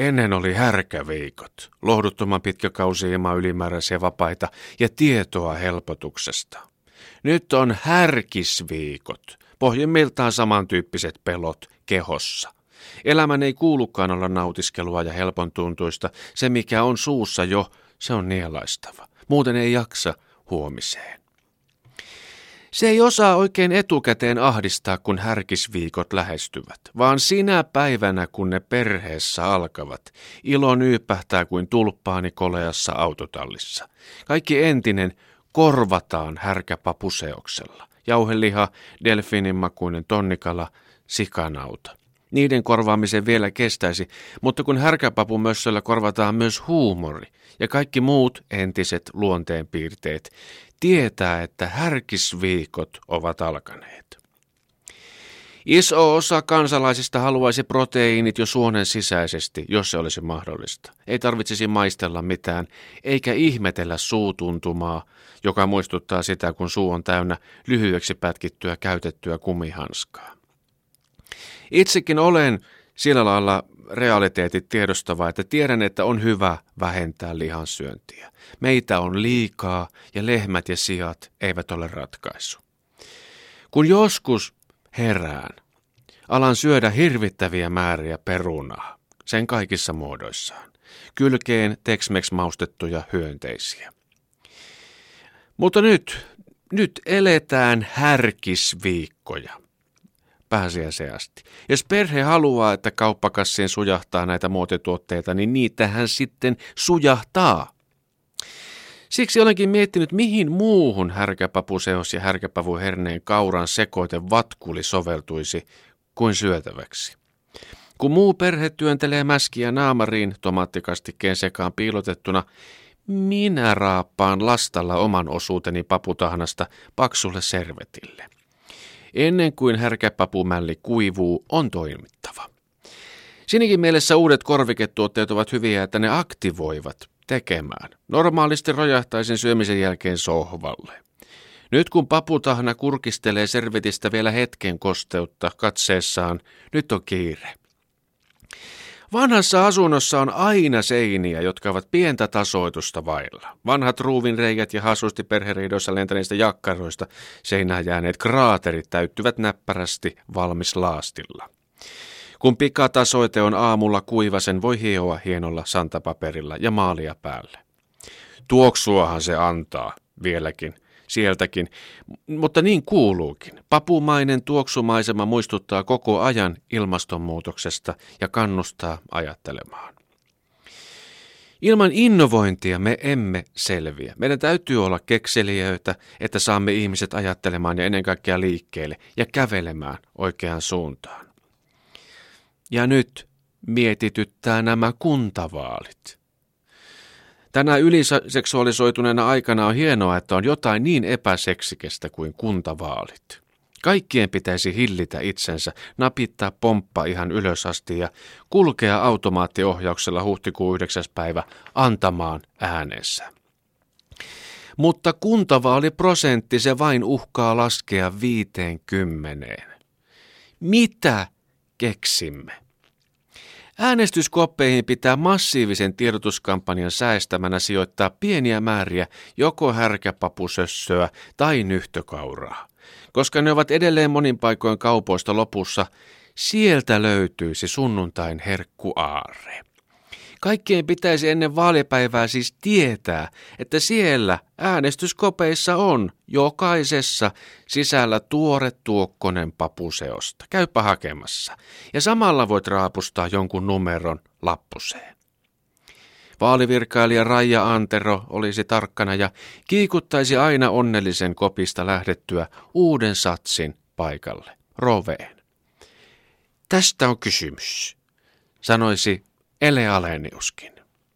Ennen oli härkäviikot, lohduttoman pitkä kausi ilman ylimääräisiä vapaita ja tietoa helpotuksesta. Nyt on härkisviikot, pohjimmiltaan samantyyppiset pelot kehossa. Elämän ei kuulukaan olla nautiskelua ja helpon tuntuista. Se, mikä on suussa jo, se on nielaistava. Muuten ei jaksa huomiseen. Se ei osaa oikein etukäteen ahdistaa, kun härkisviikot lähestyvät, vaan sinä päivänä, kun ne perheessä alkavat, ilo nyypähtää kuin tulppaani koleassa autotallissa. Kaikki entinen korvataan härkäpapuseoksella. Jauheliha, delfiinin makuinen tonnikala, sikanauta. Niiden korvaamisen vielä kestäisi, mutta kun härkäpapumössöllä korvataan myös huumori ja kaikki muut entiset luonteenpiirteet, tietää, että härkisviikot ovat alkaneet. Iso osa kansalaisista haluaisi proteiinit jo suonen sisäisesti, jos se olisi mahdollista. Ei tarvitsisi maistella mitään, eikä ihmetellä suutuntumaa, joka muistuttaa sitä, kun suu on täynnä lyhyeksi pätkittyä käytettyä kumihanskaa. Itsekin olen sillä lailla realiteetit tiedostava, että tiedän, että on hyvä vähentää lihansyöntiä. Meitä on liikaa ja lehmät ja sijat eivät ole ratkaisu. Kun joskus herään, alan syödä hirvittäviä määriä perunaa, sen kaikissa muodoissaan. Kylkeen Tex-Mex maustettuja hyönteisiä. Mutta nyt, nyt eletään härkisviikkoja pääsiäiseasti. Jos perhe haluaa, että kauppakassiin sujahtaa näitä muotituotteita, niin niitähän sitten sujahtaa. Siksi olenkin miettinyt, mihin muuhun härkäpapuseos ja härkäpavuherneen kauran sekoite vatkuli soveltuisi kuin syötäväksi. Kun muu perhe työntelee mäskiä naamariin tomaattikastikkeen sekaan piilotettuna, minä raappaan lastalla oman osuuteni paputahnasta paksulle servetille. Ennen kuin härkäpapumälli kuivuu, on toimittava. Sinikin mielessä uudet korviketuotteet ovat hyviä, että ne aktivoivat tekemään. Normaalisti rojahtaisin syömisen jälkeen sohvalle. Nyt kun paputahna kurkistelee servetistä vielä hetken kosteutta katseessaan, nyt on kiire. Vanhassa asunnossa on aina seiniä, jotka ovat pientä tasoitusta vailla. Vanhat ruuvinreijät ja hasusti perheriidoissa lentäneistä jakkaroista seinään jääneet kraaterit täyttyvät näppärästi valmis laastilla. Kun pikatasoite on aamulla kuiva, sen voi hioa hienolla santapaperilla ja maalia päälle. Tuoksuahan se antaa vieläkin – sieltäkin, mutta niin kuuluukin. Papumainen tuoksumaisema muistuttaa koko ajan ilmastonmuutoksesta ja kannustaa ajattelemaan. Ilman innovointia me emme selviä. Meidän täytyy olla kekselijöitä, että saamme ihmiset ajattelemaan ja ennen kaikkea liikkeelle ja kävelemään oikeaan suuntaan. Ja nyt mietityttää nämä kuntavaalit. Tänä yliseksuaalisoituneena aikana on hienoa, että on jotain niin epäseksikästä kuin kuntavaalit. Kaikkien pitäisi hillitä itsensä, napittaa pomppa ihan ylös asti ja kulkea automaattiohjauksella huhtikuun 9. päivä antamaan äänensä. Mutta kuntavaaliprosentti se vain uhkaa laskea 50. Mitä keksimme? Äänestyskoppeihin pitää massiivisen tiedotuskampanjan säästämänä sijoittaa pieniä määriä joko härkäpapusössöä tai nyhtökauraa. Koska ne ovat edelleen monin paikoin kaupoista lopussa, sieltä löytyisi sunnuntain herkkuaarre. Kaikkien pitäisi ennen vaalipäivää siis tietää, että siellä äänestyskopeissa on jokaisessa sisällä tuore tuokkonen papuseosta. Käypä hakemassa. Ja samalla voit raapustaa jonkun numeron lappuseen. Vaalivirkailija Raija Antero olisi tarkkana ja kiikuttaisi aina onnellisen kopista lähdettyä uuden satsin paikalle, roveen. Tästä on kysymys, sanoisi Ele Aleniuskin.